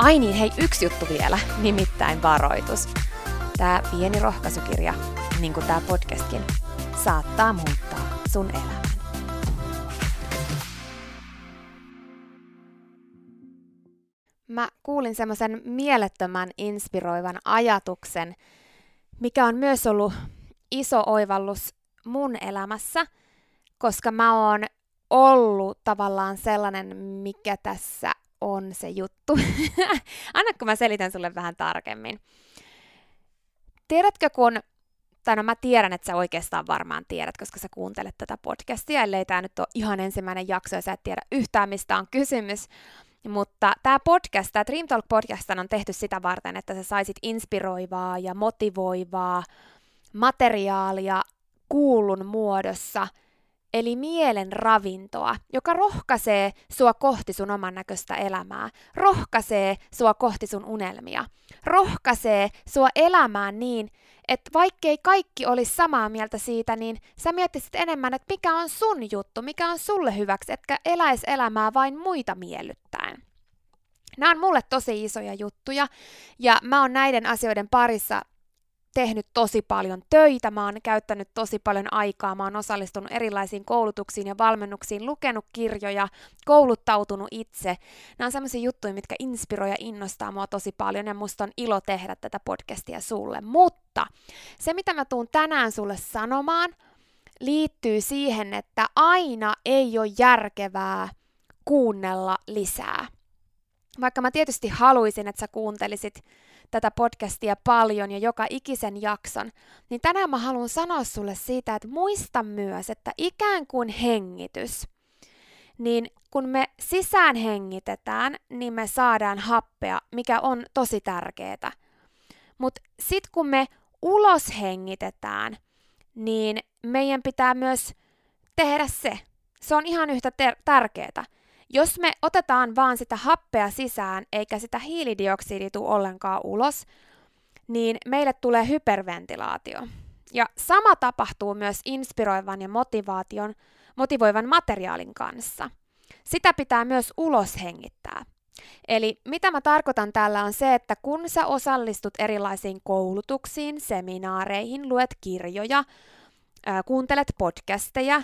Ai niin, hei, yksi juttu vielä, nimittäin varoitus. Tämä pieni rohkaisukirja, niin kuin tämä podcastkin, saattaa muuttaa sun elämän. Mä kuulin semmoisen mielettömän inspiroivan ajatuksen, mikä on myös ollut iso oivallus mun elämässä, koska mä oon ollut tavallaan sellainen, mikä tässä on se juttu. Anna, kun mä selitän sulle vähän tarkemmin. Tiedätkö, kun, tai no mä tiedän, että sä oikeastaan varmaan tiedät, koska sä kuuntelet tätä podcastia, ellei tämä nyt ole ihan ensimmäinen jakso ja sä et tiedä yhtään, mistä on kysymys. Mutta tämä podcast, tämä Dream Talk podcast on tehty sitä varten, että sä saisit inspiroivaa ja motivoivaa materiaalia kuulun muodossa – eli mielen ravintoa, joka rohkaisee sua kohti sun oman näköistä elämää, rohkaisee sua kohti sun unelmia, rohkaisee sua elämään niin, että vaikkei kaikki olisi samaa mieltä siitä, niin sä miettisit enemmän, että mikä on sun juttu, mikä on sulle hyväksi, etkä eläis elämää vain muita miellyttäen. Nämä on mulle tosi isoja juttuja, ja mä oon näiden asioiden parissa tehnyt tosi paljon töitä, mä oon käyttänyt tosi paljon aikaa, mä oon osallistunut erilaisiin koulutuksiin ja valmennuksiin, lukenut kirjoja, kouluttautunut itse. Nämä on sellaisia juttuja, mitkä inspiroi ja innostaa mua tosi paljon ja musta on ilo tehdä tätä podcastia sulle. Mutta se, mitä mä tuun tänään sulle sanomaan, liittyy siihen, että aina ei ole järkevää kuunnella lisää. Vaikka mä tietysti haluaisin, että sä kuuntelisit tätä podcastia paljon ja joka ikisen jakson, niin tänään mä haluan sanoa sulle siitä, että muista myös, että ikään kuin hengitys, niin kun me sisään hengitetään, niin me saadaan happea, mikä on tosi tärkeää. Mutta sitten kun me ulos hengitetään, niin meidän pitää myös tehdä se. Se on ihan yhtä ter- tärkeää. Jos me otetaan vaan sitä happea sisään eikä sitä hiilidioksidia tule ollenkaan ulos, niin meille tulee hyperventilaatio. Ja sama tapahtuu myös inspiroivan ja motivaation, motivoivan materiaalin kanssa. Sitä pitää myös ulos hengittää. Eli mitä mä tarkoitan tällä on se, että kun sä osallistut erilaisiin koulutuksiin, seminaareihin, luet kirjoja, kuuntelet podcasteja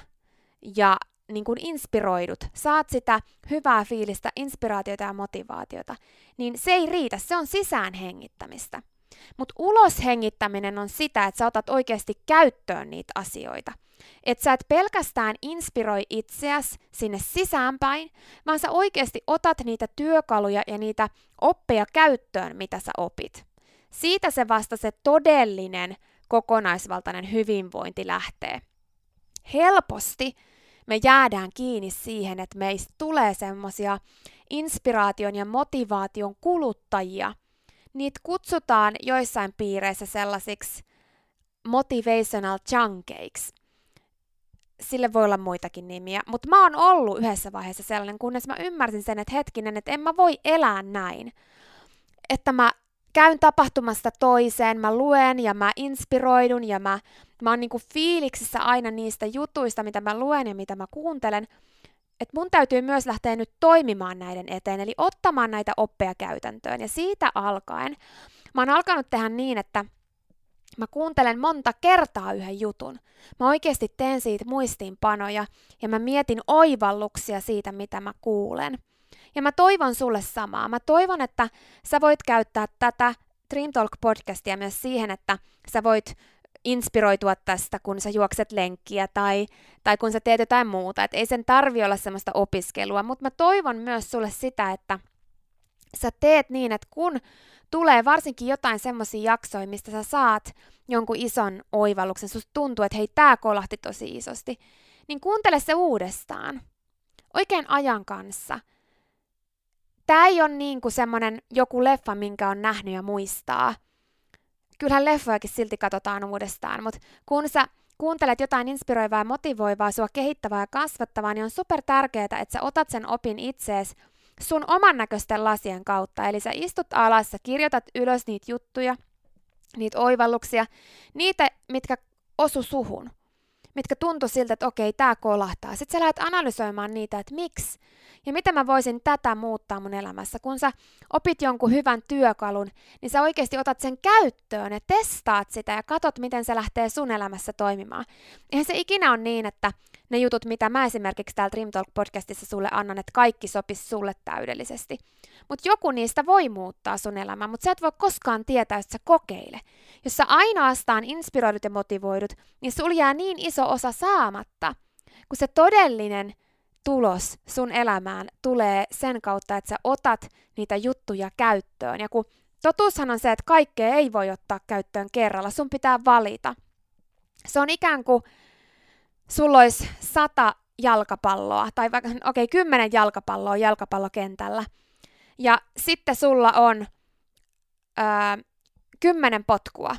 ja niin kuin inspiroidut, saat sitä hyvää fiilistä, inspiraatiota ja motivaatiota, niin se ei riitä, se on sisään hengittämistä. Mutta uloshengittäminen on sitä, että sä otat oikeasti käyttöön niitä asioita. Että sä et pelkästään inspiroi itseäsi sinne sisäänpäin, vaan sä oikeasti otat niitä työkaluja ja niitä oppeja käyttöön, mitä sä opit. Siitä se vasta se todellinen kokonaisvaltainen hyvinvointi lähtee. Helposti me jäädään kiinni siihen, että meistä tulee semmoisia inspiraation ja motivaation kuluttajia. Niitä kutsutaan joissain piireissä sellaisiksi motivational junkeiksi. Sille voi olla muitakin nimiä, mutta mä oon ollut yhdessä vaiheessa sellainen, kunnes mä ymmärsin sen, että hetkinen, että en mä voi elää näin. Että mä käyn tapahtumasta toiseen, mä luen ja mä inspiroidun ja mä, mä oon niinku fiiliksissä aina niistä jutuista, mitä mä luen ja mitä mä kuuntelen, että mun täytyy myös lähteä nyt toimimaan näiden eteen, eli ottamaan näitä oppeja käytäntöön. Ja siitä alkaen mä oon alkanut tehdä niin, että mä kuuntelen monta kertaa yhden jutun. Mä oikeasti teen siitä muistiinpanoja ja mä mietin oivalluksia siitä, mitä mä kuulen. Ja mä toivon sulle samaa. Mä toivon, että sä voit käyttää tätä Dream Talk-podcastia myös siihen, että sä voit inspiroitua tästä, kun sä juokset lenkkiä tai, tai kun sä teet jotain muuta. Et ei sen tarvi olla semmoista opiskelua, mutta mä toivon myös sulle sitä, että sä teet niin, että kun tulee varsinkin jotain semmoisia jaksoja, mistä sä saat jonkun ison oivalluksen, susta tuntuu, että hei, tää kolahti tosi isosti, niin kuuntele se uudestaan. Oikein ajan kanssa – tämä ei ole niin kuin semmoinen joku leffa, minkä on nähnyt ja muistaa. Kyllähän leffojakin silti katsotaan uudestaan, mutta kun sä kuuntelet jotain inspiroivaa, motivoivaa, sua kehittävää ja kasvattavaa, niin on super tärkeää, että sä otat sen opin itsees sun oman näköisten lasien kautta. Eli sä istut alas, sä kirjoitat ylös niitä juttuja, niitä oivalluksia, niitä, mitkä osu suhun mitkä tuntui siltä, että okei, tämä kolahtaa. Sitten sä lähdet analysoimaan niitä, että miksi ja miten mä voisin tätä muuttaa mun elämässä. Kun sä opit jonkun hyvän työkalun, niin sä oikeasti otat sen käyttöön ja testaat sitä ja katot, miten se lähtee sun elämässä toimimaan. Eihän se ikinä ole niin, että ne jutut, mitä mä esimerkiksi täällä Dream Talk podcastissa sulle annan, että kaikki sopisi sulle täydellisesti. Mutta joku niistä voi muuttaa sun elämää, mutta sä et voi koskaan tietää, jos sä kokeile. Jos sä ainoastaan inspiroidut ja motivoidut, niin sul jää niin iso osa saamatta, kun se todellinen tulos sun elämään tulee sen kautta, että sä otat niitä juttuja käyttöön. Ja kun totuushan on se, että kaikkea ei voi ottaa käyttöön kerralla, sun pitää valita. Se on ikään kuin sulla olisi sata jalkapalloa, tai vaikka, okei, okay, kymmenen jalkapalloa jalkapallokentällä, ja sitten sulla on ää, kymmenen potkua.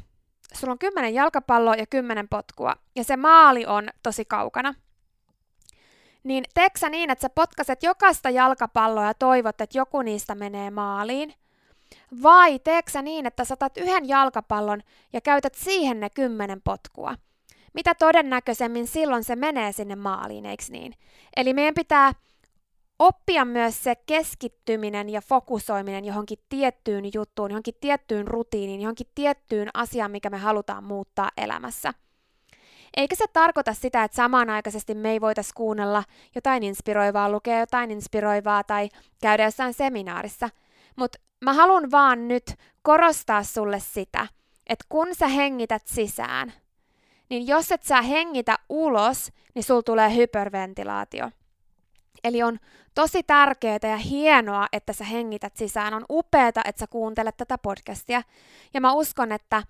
Sulla on kymmenen jalkapalloa ja kymmenen potkua, ja se maali on tosi kaukana. Niin teeksä niin, että sä potkaset jokaista jalkapalloa ja toivot, että joku niistä menee maaliin? Vai teeksä niin, että saatat yhden jalkapallon ja käytät siihen ne kymmenen potkua? Mitä todennäköisemmin silloin se menee sinne maaliin, eikö niin? Eli meidän pitää oppia myös se keskittyminen ja fokusoiminen johonkin tiettyyn juttuun, johonkin tiettyyn rutiiniin, johonkin tiettyyn asiaan, mikä me halutaan muuttaa elämässä. Eikä se tarkoita sitä, että samanaikaisesti me ei voitaisi kuunnella jotain inspiroivaa, lukea jotain inspiroivaa tai käydä jossain seminaarissa. Mutta mä haluan vaan nyt korostaa sulle sitä, että kun sä hengität sisään, niin jos et sä hengitä ulos, niin sul tulee hyperventilaatio. Eli on tosi tärkeää ja hienoa, että sä hengität sisään. On upeeta, että sä kuuntelet tätä podcastia. Ja mä uskon, että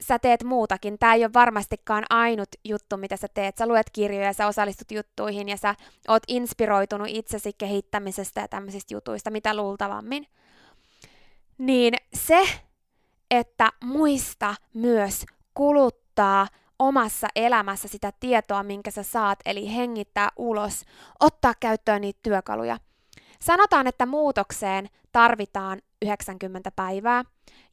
sä teet muutakin. Tämä ei ole varmastikaan ainut juttu, mitä sä teet. Sä luet kirjoja, sä osallistut juttuihin ja sä oot inspiroitunut itsesi kehittämisestä ja tämmöisistä jutuista, mitä luultavammin. Niin se, että muista myös kuluttaa omassa elämässä sitä tietoa, minkä sä saat, eli hengittää ulos, ottaa käyttöön niitä työkaluja. Sanotaan, että muutokseen tarvitaan 90 päivää.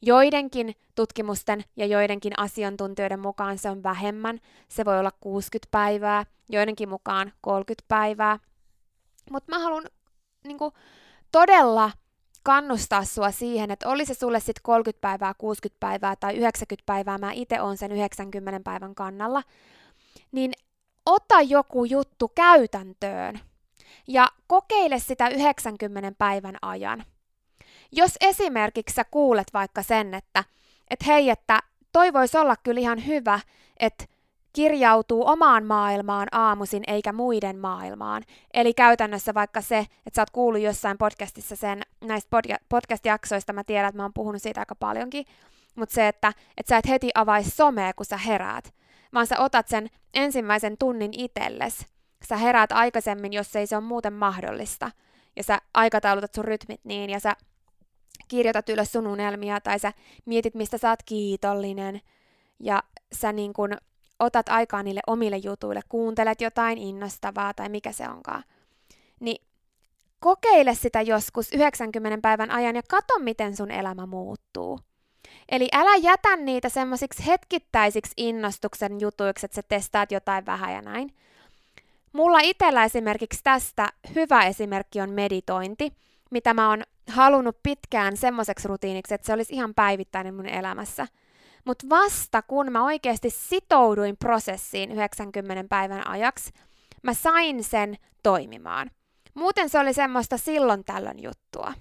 Joidenkin tutkimusten ja joidenkin asiantuntijoiden mukaan se on vähemmän. Se voi olla 60 päivää, joidenkin mukaan 30 päivää. Mutta mä haluan niin todella kannustaa sua siihen, että oli se sulle sitten 30 päivää, 60 päivää tai 90 päivää, mä itse on sen 90 päivän kannalla, niin ota joku juttu käytäntöön ja kokeile sitä 90 päivän ajan. Jos esimerkiksi sä kuulet vaikka sen, että että hei, että toi voisi olla kyllä ihan hyvä, että kirjautuu omaan maailmaan aamuisin eikä muiden maailmaan. Eli käytännössä vaikka se, että sä oot kuullut jossain podcastissa sen, näistä podcast-jaksoista, mä tiedän, että mä oon puhunut siitä aika paljonkin, mutta se, että, että sä et heti avaisi somea, kun sä heräät, vaan sä otat sen ensimmäisen tunnin itelles. Sä heräät aikaisemmin, jos ei se ole muuten mahdollista. Ja sä aikataulutat sun rytmit niin, ja sä kirjoitat ylös sun unelmia, tai sä mietit, mistä sä oot kiitollinen, ja sä niin kun otat aikaa niille omille jutuille, kuuntelet jotain innostavaa tai mikä se onkaan. Niin kokeile sitä joskus 90 päivän ajan ja kato, miten sun elämä muuttuu. Eli älä jätä niitä semmoisiksi hetkittäisiksi innostuksen jutuiksi, että sä testaat jotain vähän ja näin. Mulla itsellä esimerkiksi tästä hyvä esimerkki on meditointi, mitä mä oon halunnut pitkään semmoiseksi rutiiniksi, että se olisi ihan päivittäinen mun elämässä. Mutta vasta kun mä oikeasti sitouduin prosessiin 90 päivän ajaksi, mä sain sen toimimaan. Muuten se oli semmoista silloin tällöin juttua.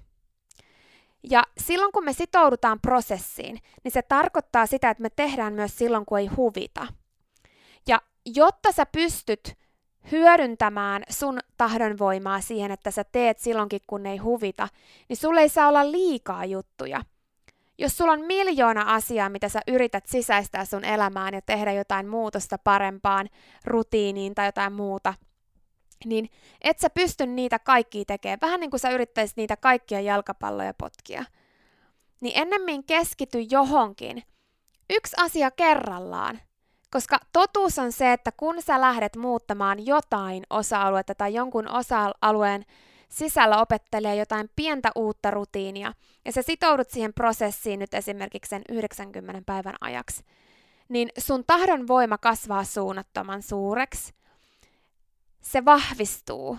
Ja silloin kun me sitoudutaan prosessiin, niin se tarkoittaa sitä, että me tehdään myös silloin, kun ei huvita. Ja jotta sä pystyt hyödyntämään sun tahdonvoimaa siihen, että sä teet silloinkin, kun ei huvita, niin sulle ei saa olla liikaa juttuja. Jos sulla on miljoona asiaa, mitä sä yrität sisäistää sun elämään ja tehdä jotain muutosta parempaan rutiiniin tai jotain muuta, niin et sä pysty niitä kaikkia tekemään. Vähän niin kuin sä yrittäisit niitä kaikkia jalkapalloja potkia. Niin ennemmin keskity johonkin. Yksi asia kerrallaan. Koska totuus on se, että kun sä lähdet muuttamaan jotain osa-aluetta tai jonkun osa-alueen sisällä opettelee jotain pientä uutta rutiinia, ja sä sitoudut siihen prosessiin nyt esimerkiksi sen 90 päivän ajaksi, niin sun tahdon voima kasvaa suunnattoman suureksi. Se vahvistuu.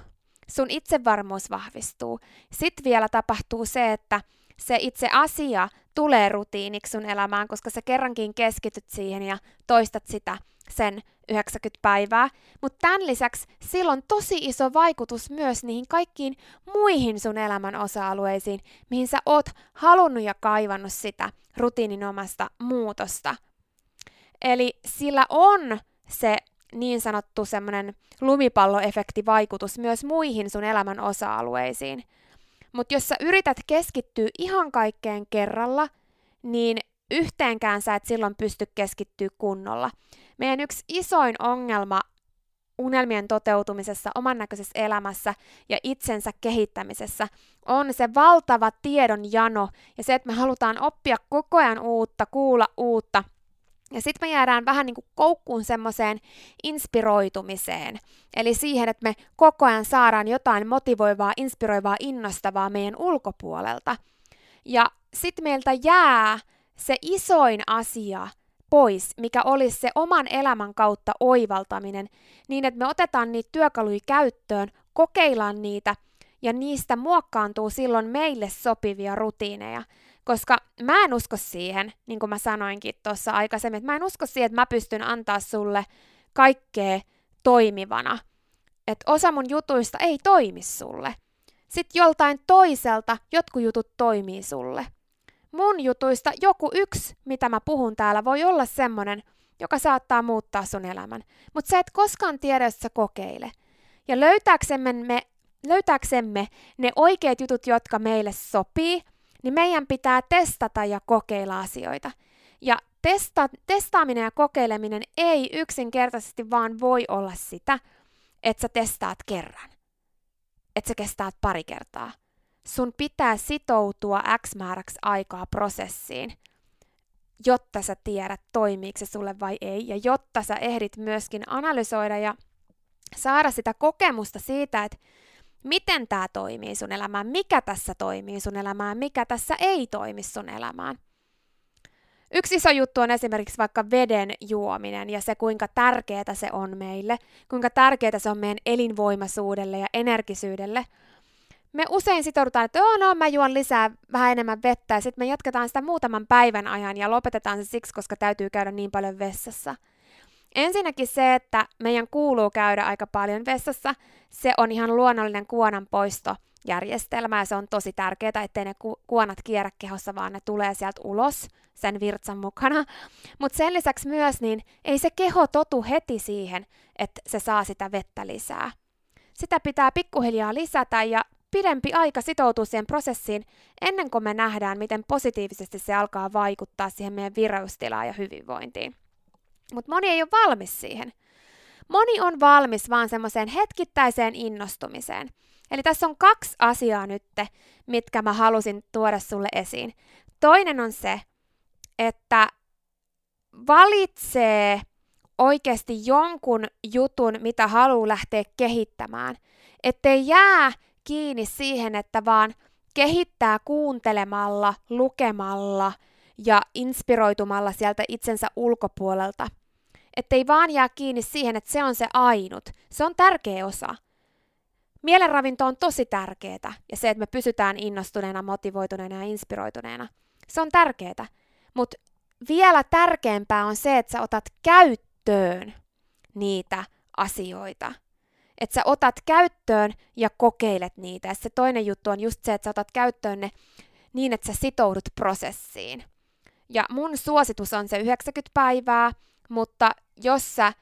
Sun itsevarmuus vahvistuu. Sitten vielä tapahtuu se, että se itse asia tulee rutiiniksi sun elämään, koska sä kerrankin keskityt siihen ja toistat sitä sen 90 päivää, mutta tämän lisäksi sillä on tosi iso vaikutus myös niihin kaikkiin muihin sun elämän osa-alueisiin, mihin sä oot halunnut ja kaivannut sitä rutiininomasta muutosta. Eli sillä on se niin sanottu semmoinen lumipalloefekti-vaikutus myös muihin sun elämän osa-alueisiin. Mutta jos sä yrität keskittyä ihan kaikkeen kerralla, niin yhteenkään sä et silloin pysty keskittyä kunnolla. Meidän yksi isoin ongelma unelmien toteutumisessa, oman näköisessä elämässä ja itsensä kehittämisessä on se valtava tiedon jano ja se, että me halutaan oppia koko ajan uutta, kuulla uutta. Ja sitten me jäädään vähän niin kuin koukkuun semmoiseen inspiroitumiseen. Eli siihen, että me koko ajan saadaan jotain motivoivaa, inspiroivaa, innostavaa meidän ulkopuolelta. Ja sitten meiltä jää se isoin asia pois, mikä olisi se oman elämän kautta oivaltaminen, niin että me otetaan niitä työkaluja käyttöön, kokeillaan niitä ja niistä muokkaantuu silloin meille sopivia rutiineja. Koska mä en usko siihen, niin kuin mä sanoinkin tuossa aikaisemmin, että mä en usko siihen, että mä pystyn antaa sulle kaikkea toimivana. Että osa mun jutuista ei toimi sulle. Sitten joltain toiselta jotkut jutut toimii sulle mun jutuista joku yksi, mitä mä puhun täällä, voi olla semmonen, joka saattaa muuttaa sun elämän. Mutta sä et koskaan tiedä, jos sä kokeile. Ja löytääksemme, me, löytääksemme ne oikeat jutut, jotka meille sopii, niin meidän pitää testata ja kokeilla asioita. Ja testa, testaaminen ja kokeileminen ei yksinkertaisesti vaan voi olla sitä, että sä testaat kerran. Että sä kestää pari kertaa sun pitää sitoutua X määräksi aikaa prosessiin, jotta sä tiedät, toimiiko se sulle vai ei, ja jotta sä ehdit myöskin analysoida ja saada sitä kokemusta siitä, että miten tämä toimii sun elämään, mikä tässä toimii sun elämään, mikä tässä ei toimi sun elämään. Yksi iso juttu on esimerkiksi vaikka veden juominen ja se, kuinka tärkeää se on meille, kuinka tärkeää se on meidän elinvoimaisuudelle ja energisyydelle – me usein sitoudutaan, että oh, no mä juon lisää vähän enemmän vettä ja sitten me jatketaan sitä muutaman päivän ajan ja lopetetaan se siksi, koska täytyy käydä niin paljon vessassa. Ensinnäkin se, että meidän kuuluu käydä aika paljon vessassa, se on ihan luonnollinen kuonan poistojärjestelmä ja se on tosi tärkeää, ettei ne ku- kuonat kierrä kehossa, vaan ne tulee sieltä ulos sen virtsan mukana. Mutta sen lisäksi myös, niin ei se keho totu heti siihen, että se saa sitä vettä lisää. Sitä pitää pikkuhiljaa lisätä ja pidempi aika sitoutua siihen prosessiin ennen kuin me nähdään, miten positiivisesti se alkaa vaikuttaa siihen meidän vireystilaan ja hyvinvointiin. Mutta moni ei ole valmis siihen. Moni on valmis vaan semmoiseen hetkittäiseen innostumiseen. Eli tässä on kaksi asiaa nyt, mitkä mä halusin tuoda sulle esiin. Toinen on se, että valitsee oikeasti jonkun jutun, mitä haluaa lähteä kehittämään. Ettei jää kiinni siihen, että vaan kehittää kuuntelemalla, lukemalla ja inspiroitumalla sieltä itsensä ulkopuolelta. Ettei vaan jää kiinni siihen, että se on se ainut. Se on tärkeä osa. Mielenravinto on tosi tärkeää ja se, että me pysytään innostuneena, motivoituneena ja inspiroituneena. Se on tärkeää. Mutta vielä tärkeämpää on se, että sä otat käyttöön niitä asioita että sä otat käyttöön ja kokeilet niitä. Ja se toinen juttu on just se, että sä otat käyttöön ne niin, että sä sitoudut prosessiin. Ja mun suositus on se 90 päivää, mutta jos sä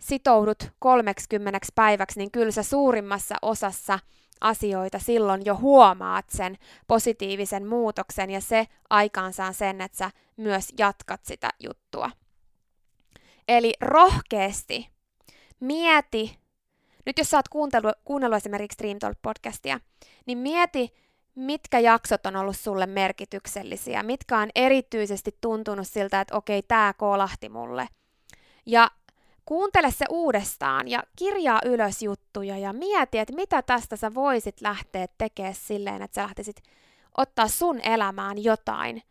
sitoudut 30 päiväksi, niin kyllä sä suurimmassa osassa asioita silloin jo huomaat sen positiivisen muutoksen ja se aikaansaa sen, että sä myös jatkat sitä juttua. Eli rohkeasti mieti nyt jos sä oot kuunnellut, kuunnellut esimerkiksi Dream Talk-podcastia, niin mieti, mitkä jaksot on ollut sulle merkityksellisiä, mitkä on erityisesti tuntunut siltä, että okei, tämä kolahti mulle. Ja kuuntele se uudestaan ja kirjaa ylös juttuja ja mieti, että mitä tästä sä voisit lähteä tekemään silleen, että sä lähtisit ottaa sun elämään jotain,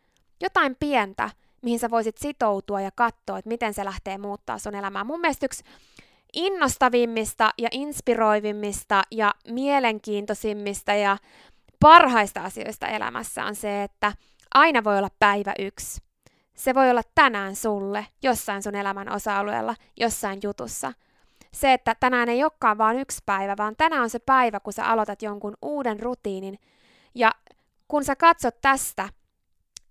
jotain pientä, mihin sä voisit sitoutua ja katsoa, että miten se lähtee muuttaa sun elämää. Mun mielestä yksi innostavimmista ja inspiroivimmista ja mielenkiintoisimmista ja parhaista asioista elämässä on se, että aina voi olla päivä yksi. Se voi olla tänään sulle, jossain sun elämän osa-alueella, jossain jutussa. Se, että tänään ei olekaan vain yksi päivä, vaan tänään on se päivä, kun sä aloitat jonkun uuden rutiinin. Ja kun sä katsot tästä,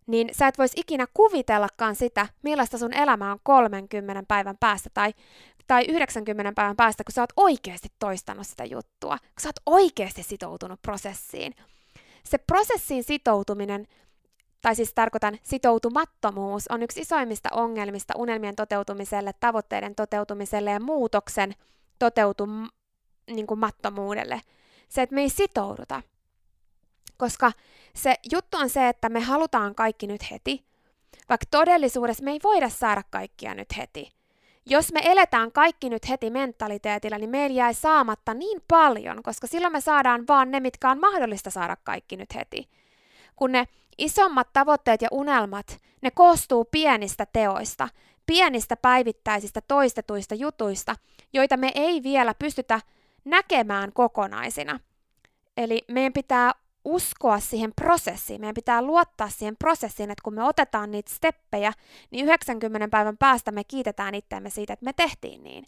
niin sä et voisi ikinä kuvitellakaan sitä, millaista sun elämä on 30 päivän päästä tai tai 90 päivän päästä, kun sä oot oikeasti toistanut sitä juttua, kun sä oot oikeasti sitoutunut prosessiin. Se prosessiin sitoutuminen, tai siis tarkoitan sitoutumattomuus, on yksi isoimmista ongelmista unelmien toteutumiselle, tavoitteiden toteutumiselle ja muutoksen toteutumattomuudelle. Niin se, että me ei sitouduta. Koska se juttu on se, että me halutaan kaikki nyt heti, vaikka todellisuudessa me ei voida saada kaikkia nyt heti. Jos me eletään kaikki nyt heti mentaliteetillä, niin meillä jää saamatta niin paljon, koska silloin me saadaan vaan ne, mitkä on mahdollista saada kaikki nyt heti. Kun ne isommat tavoitteet ja unelmat, ne koostuu pienistä teoista, pienistä päivittäisistä toistetuista jutuista, joita me ei vielä pystytä näkemään kokonaisina. Eli meidän pitää uskoa siihen prosessiin. Meidän pitää luottaa siihen prosessiin, että kun me otetaan niitä steppejä, niin 90 päivän päästä me kiitetään itseämme siitä, että me tehtiin niin.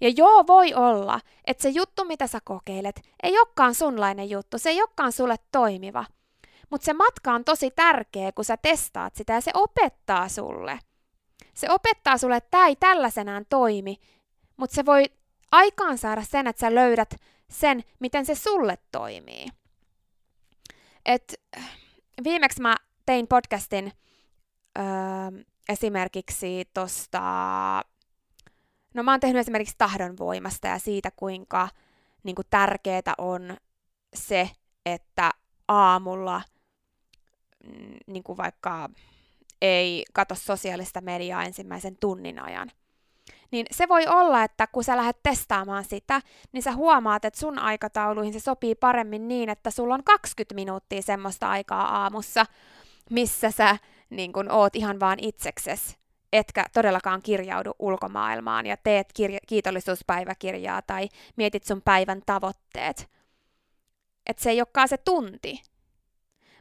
Ja joo, voi olla, että se juttu, mitä sä kokeilet, ei olekaan sunlainen juttu, se ei olekaan sulle toimiva. Mutta se matka on tosi tärkeä, kun sä testaat sitä ja se opettaa sulle. Se opettaa sulle, että tämä ei tällaisenään toimi, mutta se voi aikaan saada sen, että sä löydät sen, miten se sulle toimii. Et viimeksi mä tein podcastin öö, esimerkiksi tosta, no mä oon tehnyt esimerkiksi tahdonvoimasta ja siitä, kuinka niin kuin tärkeää on se, että aamulla niin kuin vaikka ei katso sosiaalista mediaa ensimmäisen tunnin ajan niin se voi olla, että kun sä lähdet testaamaan sitä, niin sä huomaat, että sun aikatauluihin se sopii paremmin niin, että sulla on 20 minuuttia semmoista aikaa aamussa, missä sä niin kun oot ihan vaan itsekses, etkä todellakaan kirjaudu ulkomaailmaan ja teet kirja- kiitollisuuspäiväkirjaa tai mietit sun päivän tavoitteet. Että se ei olekaan se tunti,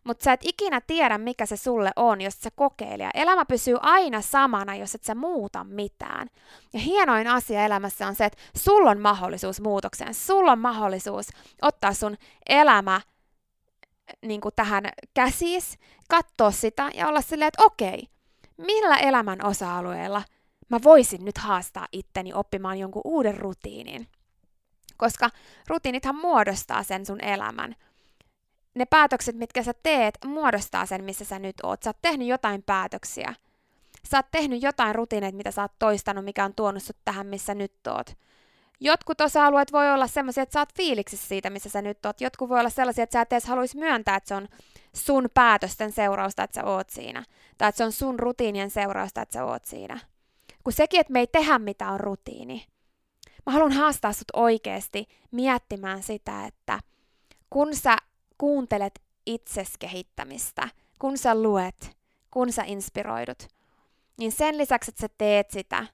mutta sä et ikinä tiedä, mikä se sulle on, jos sä kokeile. Ja elämä pysyy aina samana, jos et sä muuta mitään. Ja hienoin asia elämässä on se, että sulla on mahdollisuus muutokseen. Sulla on mahdollisuus ottaa sun elämä niin kuin tähän käsis, katsoa sitä ja olla silleen, että okei, millä elämän osa-alueella mä voisin nyt haastaa itteni oppimaan jonkun uuden rutiinin. Koska rutiinithan muodostaa sen sun elämän – ne päätökset, mitkä sä teet, muodostaa sen, missä sä nyt oot. Sä oot tehnyt jotain päätöksiä. Sä oot tehnyt jotain rutiineita, mitä sä oot toistanut, mikä on tuonut sut tähän, missä nyt oot. Jotkut osa-alueet voi olla sellaisia, että sä oot fiiliksissä siitä, missä sä nyt oot. Jotkut voi olla sellaisia, että sä et edes haluaisi myöntää, että se on sun päätösten seurausta, että sä oot siinä. Tai että se on sun rutiinien seurausta, että sä oot siinä. Kun sekin, että me ei tehdä mitä on rutiini. Mä haluan haastaa sut oikeasti miettimään sitä, että kun sä kuuntelet itses kehittämistä, kun sä luet, kun sä inspiroidut, niin sen lisäksi, että sä teet sitä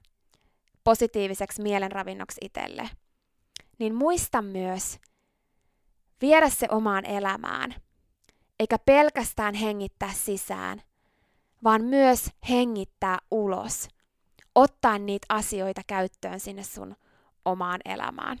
positiiviseksi mielenravinnoksi itselle, niin muista myös viedä se omaan elämään, eikä pelkästään hengittää sisään, vaan myös hengittää ulos, ottaa niitä asioita käyttöön sinne sun omaan elämään.